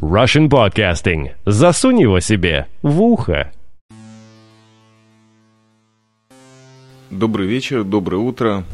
Russian Podcasting. Засунь его себе в ухо. Добрый вечер, доброе утро.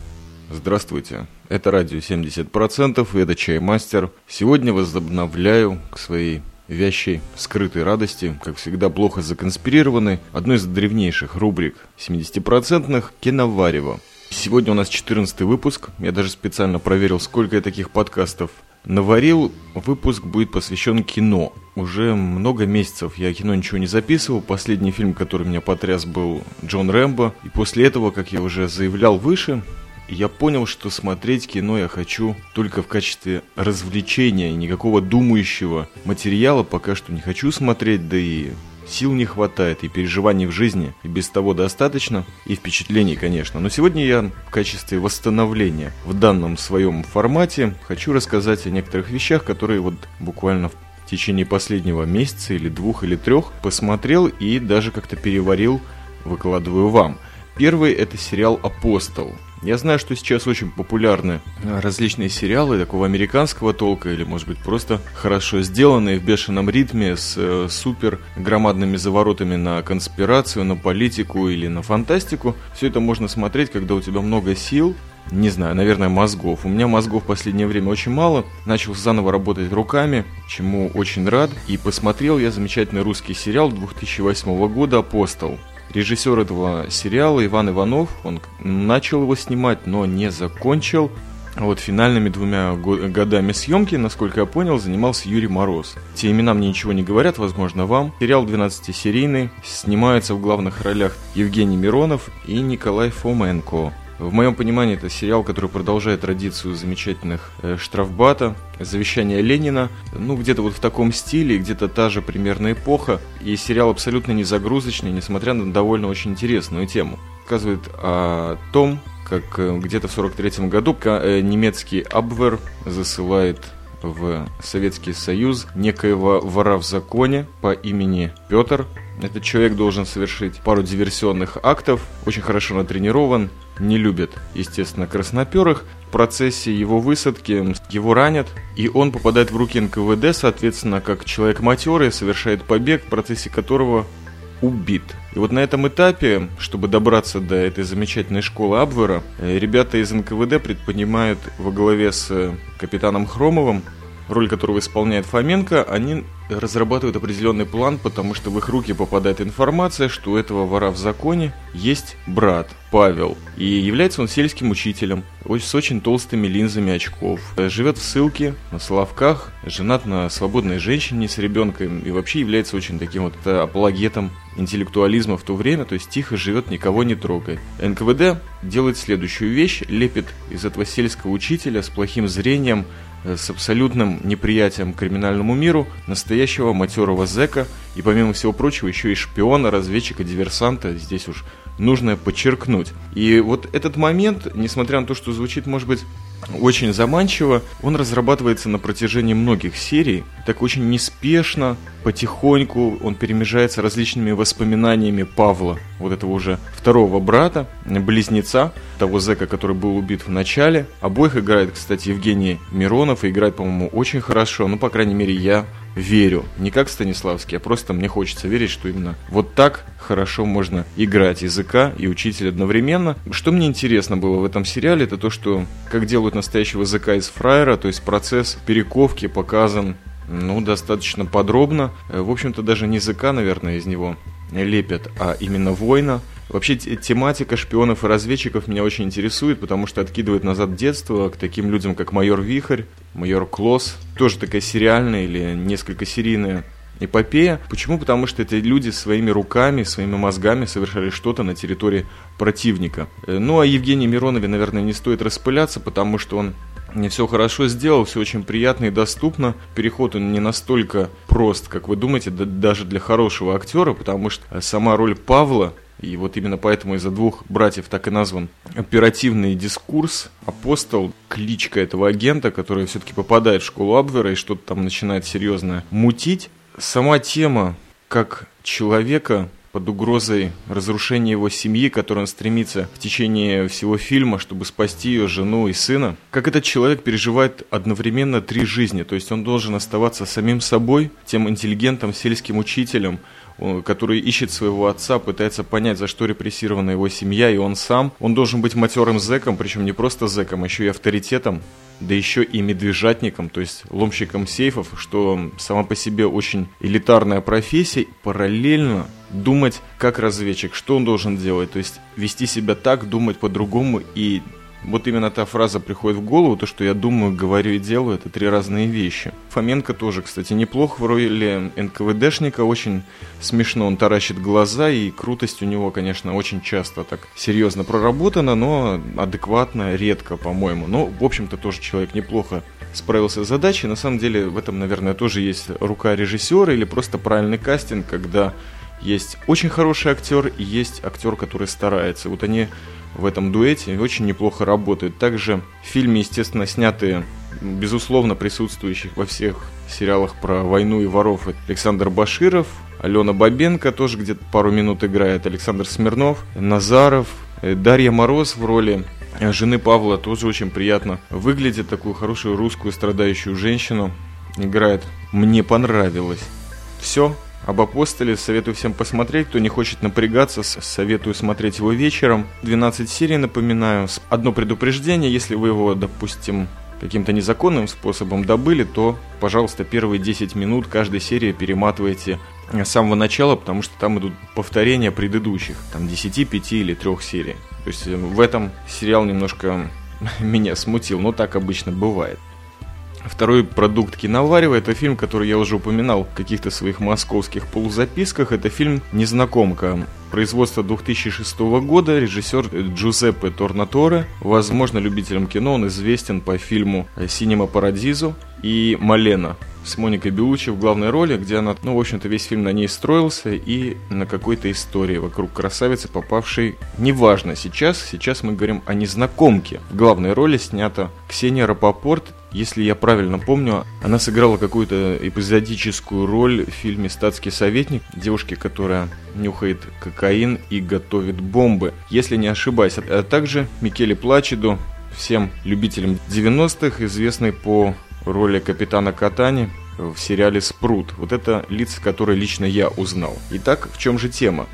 Здравствуйте. Это радио 70% и это Чаймастер. Сегодня возобновляю к своей вящей, скрытой радости, как всегда плохо законспирированы, одной из древнейших рубрик 70-процентных «Киноварево». Сегодня у нас 14 выпуск. Я даже специально проверил, сколько я таких подкастов наварил. Выпуск будет посвящен кино. Уже много месяцев я кино ничего не записывал. Последний фильм, который меня потряс, был Джон Рэмбо. И после этого, как я уже заявлял выше, я понял, что смотреть кино я хочу только в качестве развлечения, никакого думающего материала пока что не хочу смотреть, да и Сил не хватает, и переживаний в жизни и без того достаточно, и впечатлений, конечно. Но сегодня я в качестве восстановления в данном своем формате хочу рассказать о некоторых вещах, которые вот буквально в течение последнего месяца или двух или трех посмотрел и даже как-то переварил, выкладываю вам. Первый это сериал «Апостол». Я знаю, что сейчас очень популярны различные сериалы такого американского толка или, может быть, просто хорошо сделанные в бешеном ритме с э, супер громадными заворотами на конспирацию, на политику или на фантастику. Все это можно смотреть, когда у тебя много сил, не знаю, наверное, мозгов. У меня мозгов в последнее время очень мало. Начал заново работать руками, чему очень рад. И посмотрел я замечательный русский сериал 2008 года «Апостол». Режиссер этого сериала Иван Иванов, он начал его снимать, но не закончил. Вот финальными двумя годами съемки, насколько я понял, занимался Юрий Мороз. Те имена мне ничего не говорят, возможно, вам. Сериал 12-серийный, снимаются в главных ролях Евгений Миронов и Николай Фоменко. В моем понимании это сериал, который продолжает традицию замечательных э, Штрафбата, Завещание Ленина, ну где-то вот в таком стиле, где-то та же примерно эпоха, и сериал абсолютно не загрузочный, несмотря на довольно очень интересную тему. Рассказывает о том, как э, где-то в 43 году э, немецкий Абвер засылает в Советский Союз некоего вора в законе по имени Петр. Этот человек должен совершить пару диверсионных актов, очень хорошо натренирован, не любит, естественно, красноперых. В процессе его высадки его ранят, и он попадает в руки НКВД, соответственно, как человек матерый, совершает побег, в процессе которого убит. И вот на этом этапе, чтобы добраться до этой замечательной школы Абвера, э, ребята из НКВД предпринимают во главе с э, капитаном Хромовым роль которого исполняет Фоменко, они разрабатывают определенный план, потому что в их руки попадает информация, что у этого вора в законе есть брат Павел. И является он сельским учителем, с очень толстыми линзами очков. Живет в ссылке, на Соловках, женат на свободной женщине с ребенком и вообще является очень таким вот э, апологетом интеллектуализма в то время, то есть тихо живет, никого не трогает. НКВД делает следующую вещь, лепит из этого сельского учителя с плохим зрением с абсолютным неприятием к криминальному миру, настоящего матерого зэка и, помимо всего прочего, еще и шпиона, разведчика, диверсанта, здесь уж нужно подчеркнуть. И вот этот момент, несмотря на то, что звучит, может быть, очень заманчиво. Он разрабатывается на протяжении многих серий, так очень неспешно, потихоньку он перемежается различными воспоминаниями Павла, вот этого уже второго брата, близнеца, того зэка, который был убит в начале. Обоих играет, кстати, Евгений Миронов, и играет, по-моему, очень хорошо, ну, по крайней мере, я верю. Не как Станиславский, а просто мне хочется верить, что именно вот так хорошо можно играть языка и учитель одновременно. Что мне интересно было в этом сериале, это то, что как делают настоящего языка из фраера, то есть процесс перековки показан ну, достаточно подробно. Э, в общем-то, даже не языка, наверное, из него лепят, а именно воина. Вообще тематика шпионов и разведчиков меня очень интересует, потому что откидывает назад детство к таким людям, как майор Вихрь, майор Клосс, тоже такая сериальная или несколько серийная эпопея. Почему? Потому что эти люди своими руками, своими мозгами совершали что-то на территории противника. Э, ну, а Евгении Миронове, наверное, не стоит распыляться, потому что он не все хорошо сделал, все очень приятно и доступно. Переход он не настолько прост, как вы думаете, даже для хорошего актера, потому что сама роль Павла и вот именно поэтому из-за двух братьев так и назван оперативный дискурс. Апостол, кличка этого агента, который все-таки попадает в школу Абвера и что-то там начинает серьезно мутить. Сама тема, как человека под угрозой разрушения его семьи, которой он стремится в течение всего фильма, чтобы спасти ее жену и сына. Как этот человек переживает одновременно три жизни, то есть он должен оставаться самим собой, тем интеллигентом, сельским учителем, который ищет своего отца, пытается понять, за что репрессирована его семья и он сам. Он должен быть матерым зэком, причем не просто зэком, а еще и авторитетом, да еще и медвежатником, то есть ломщиком сейфов, что сама по себе очень элитарная профессия, параллельно думать как разведчик, что он должен делать, то есть вести себя так, думать по-другому и вот именно та фраза приходит в голову, то, что я думаю, говорю и делаю, это три разные вещи. Фоменко тоже, кстати, неплох в роли НКВДшника, очень смешно, он таращит глаза, и крутость у него, конечно, очень часто так серьезно проработана, но адекватно, редко, по-моему. Но, в общем-то, тоже человек неплохо справился с задачей. На самом деле, в этом, наверное, тоже есть рука режиссера или просто правильный кастинг, когда есть очень хороший актер и есть актер, который старается. Вот они в этом дуэте очень неплохо работают. Также в фильме, естественно, сняты безусловно присутствующих во всех сериалах про войну и воров Александр Баширов, Алена Бабенко тоже где-то пару минут играет, Александр Смирнов, Назаров, э, Дарья Мороз в роли жены Павла тоже очень приятно выглядит, такую хорошую русскую страдающую женщину играет. Мне понравилось. Все, об апостоле советую всем посмотреть. Кто не хочет напрягаться, советую смотреть его вечером. 12 серий, напоминаю. Одно предупреждение, если вы его, допустим, каким-то незаконным способом добыли, то, пожалуйста, первые 10 минут каждой серии перематывайте с самого начала, потому что там идут повторения предыдущих, там 10, 5 или 3 серий. То есть э, в этом сериал немножко меня смутил, но так обычно бывает. Второй продукт Киноварева – это фильм, который я уже упоминал в каких-то своих московских полузаписках. Это фильм «Незнакомка». Производство 2006 года, режиссер Джузеппе Торнаторе. Возможно, любителям кино он известен по фильму «Синема Парадизу» и «Малена» с Моникой Белучи в главной роли, где она, ну, в общем-то, весь фильм на ней строился и на какой-то истории вокруг красавицы, попавшей, неважно сейчас, сейчас мы говорим о незнакомке. В главной роли снята Ксения Рапопорт, если я правильно помню, она сыграла какую-то эпизодическую роль в фильме «Статский советник», девушки, которая нюхает кокаин и готовит бомбы, если не ошибаюсь. А также Микеле Плачеду, всем любителям 90-х, известный по роли капитана Катани в сериале «Спрут». Вот это лица, которые лично я узнал. Итак, в чем же тема?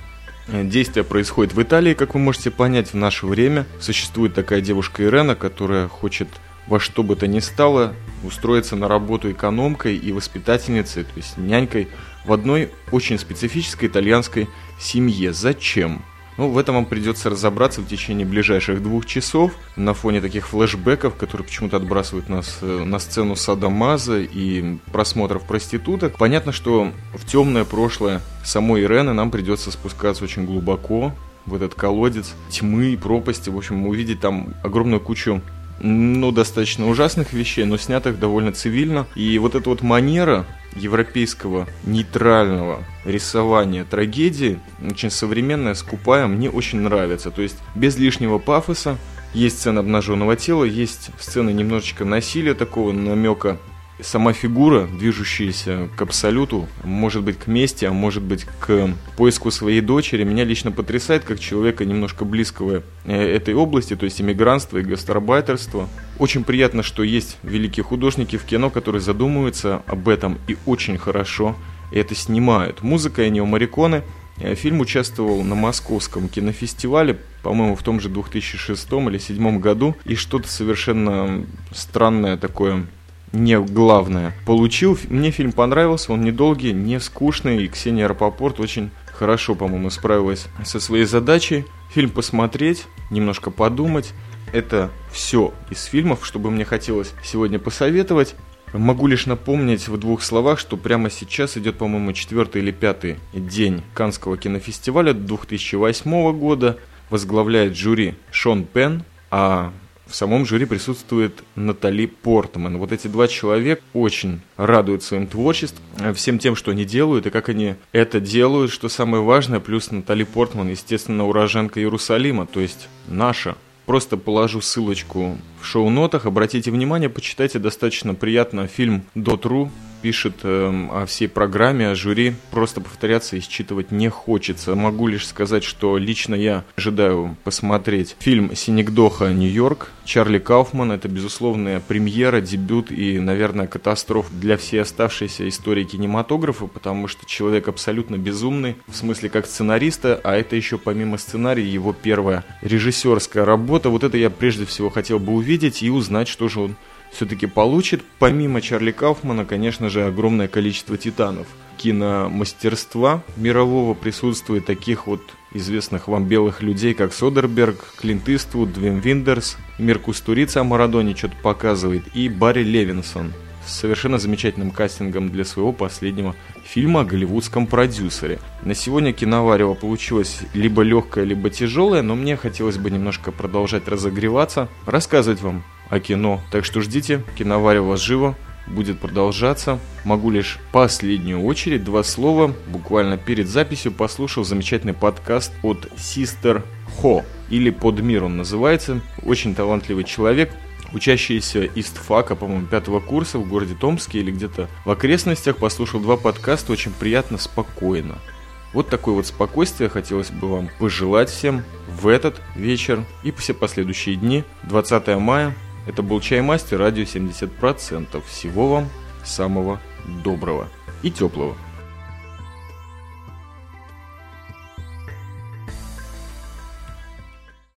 Действие происходит в Италии, как вы можете понять, в наше время. Существует такая девушка Ирена, которая хочет во что бы то ни стало устроиться на работу экономкой и воспитательницей, то есть нянькой, в одной очень специфической итальянской семье. Зачем? Ну, в этом вам придется разобраться в течение ближайших двух часов на фоне таких флешбеков, которые почему-то отбрасывают нас э, на сцену Садамаза и просмотров проституток. Понятно, что в темное прошлое самой Ирены нам придется спускаться очень глубоко в этот колодец тьмы и пропасти. В общем, увидеть там огромную кучу ну, достаточно ужасных вещей, но снятых довольно цивильно. И вот эта вот манера европейского нейтрального рисования трагедии, очень современная, скупая, мне очень нравится. То есть без лишнего пафоса, есть сцена обнаженного тела, есть сцены немножечко насилия такого намека сама фигура, движущаяся к абсолюту, может быть к мести, а может быть к поиску своей дочери, меня лично потрясает как человека немножко близкого э, этой области, то есть иммигрантства и гастарбайтерства. Очень приятно, что есть великие художники в кино, которые задумываются об этом и очень хорошо это снимают. Музыка Энио Мариконе э, Фильм участвовал на московском кинофестивале, по-моему, в том же 2006 или 2007 году, и что-то совершенно странное такое не главное. Получил, мне фильм понравился, он недолгий, не скучный, и Ксения Рапопорт очень хорошо, по-моему, справилась со своей задачей. Фильм посмотреть, немножко подумать. Это все из фильмов, что бы мне хотелось сегодня посоветовать. Могу лишь напомнить в двух словах, что прямо сейчас идет, по-моему, четвертый или пятый день Канского кинофестиваля 2008 года. Возглавляет жюри Шон Пен, а в самом жюри присутствует Натали Портман. Вот эти два человека очень радуют своим творчеством, всем тем, что они делают и как они это делают, что самое важное. Плюс Натали Портман, естественно, уроженка Иерусалима, то есть наша. Просто положу ссылочку в шоу-нотах. Обратите внимание, почитайте достаточно приятно фильм «Дотру». Пишет э, о всей программе, о жюри. Просто повторяться и считывать не хочется. Могу лишь сказать, что лично я ожидаю посмотреть фильм «Синекдоха. Нью-Йорк». Чарли Кауфман – это безусловная премьера, дебют и, наверное, катастроф для всей оставшейся истории кинематографа, потому что человек абсолютно безумный, в смысле как сценариста, а это еще помимо сценария его первая режиссерская работа. Вот это я прежде всего хотел бы увидеть и узнать, что же он все-таки получит. Помимо Чарли Кауфмана, конечно же, огромное количество титанов. Киномастерства мирового присутствует таких вот известных вам белых людей, как Содерберг, Клинт Иствуд, Двим Виндерс, Мир Кустурица о Марадоне что-то показывает, и Барри Левинсон с совершенно замечательным кастингом для своего последнего фильма о голливудском продюсере. На сегодня киноварево получилось либо легкое, либо тяжелое, но мне хотелось бы немножко продолжать разогреваться, рассказывать вам о кино. Так что ждите, киноварево живо будет продолжаться. Могу лишь последнюю очередь два слова. Буквально перед записью послушал замечательный подкаст от Sister Ho, или Под мир он называется. Очень талантливый человек, учащийся из ТФАКа, по-моему, пятого курса в городе Томске или где-то в окрестностях, послушал два подкаста, очень приятно, спокойно. Вот такое вот спокойствие хотелось бы вам пожелать всем в этот вечер и все последующие дни. 20 мая это был Чаймастер, радио 70%. Всего вам самого доброго и теплого.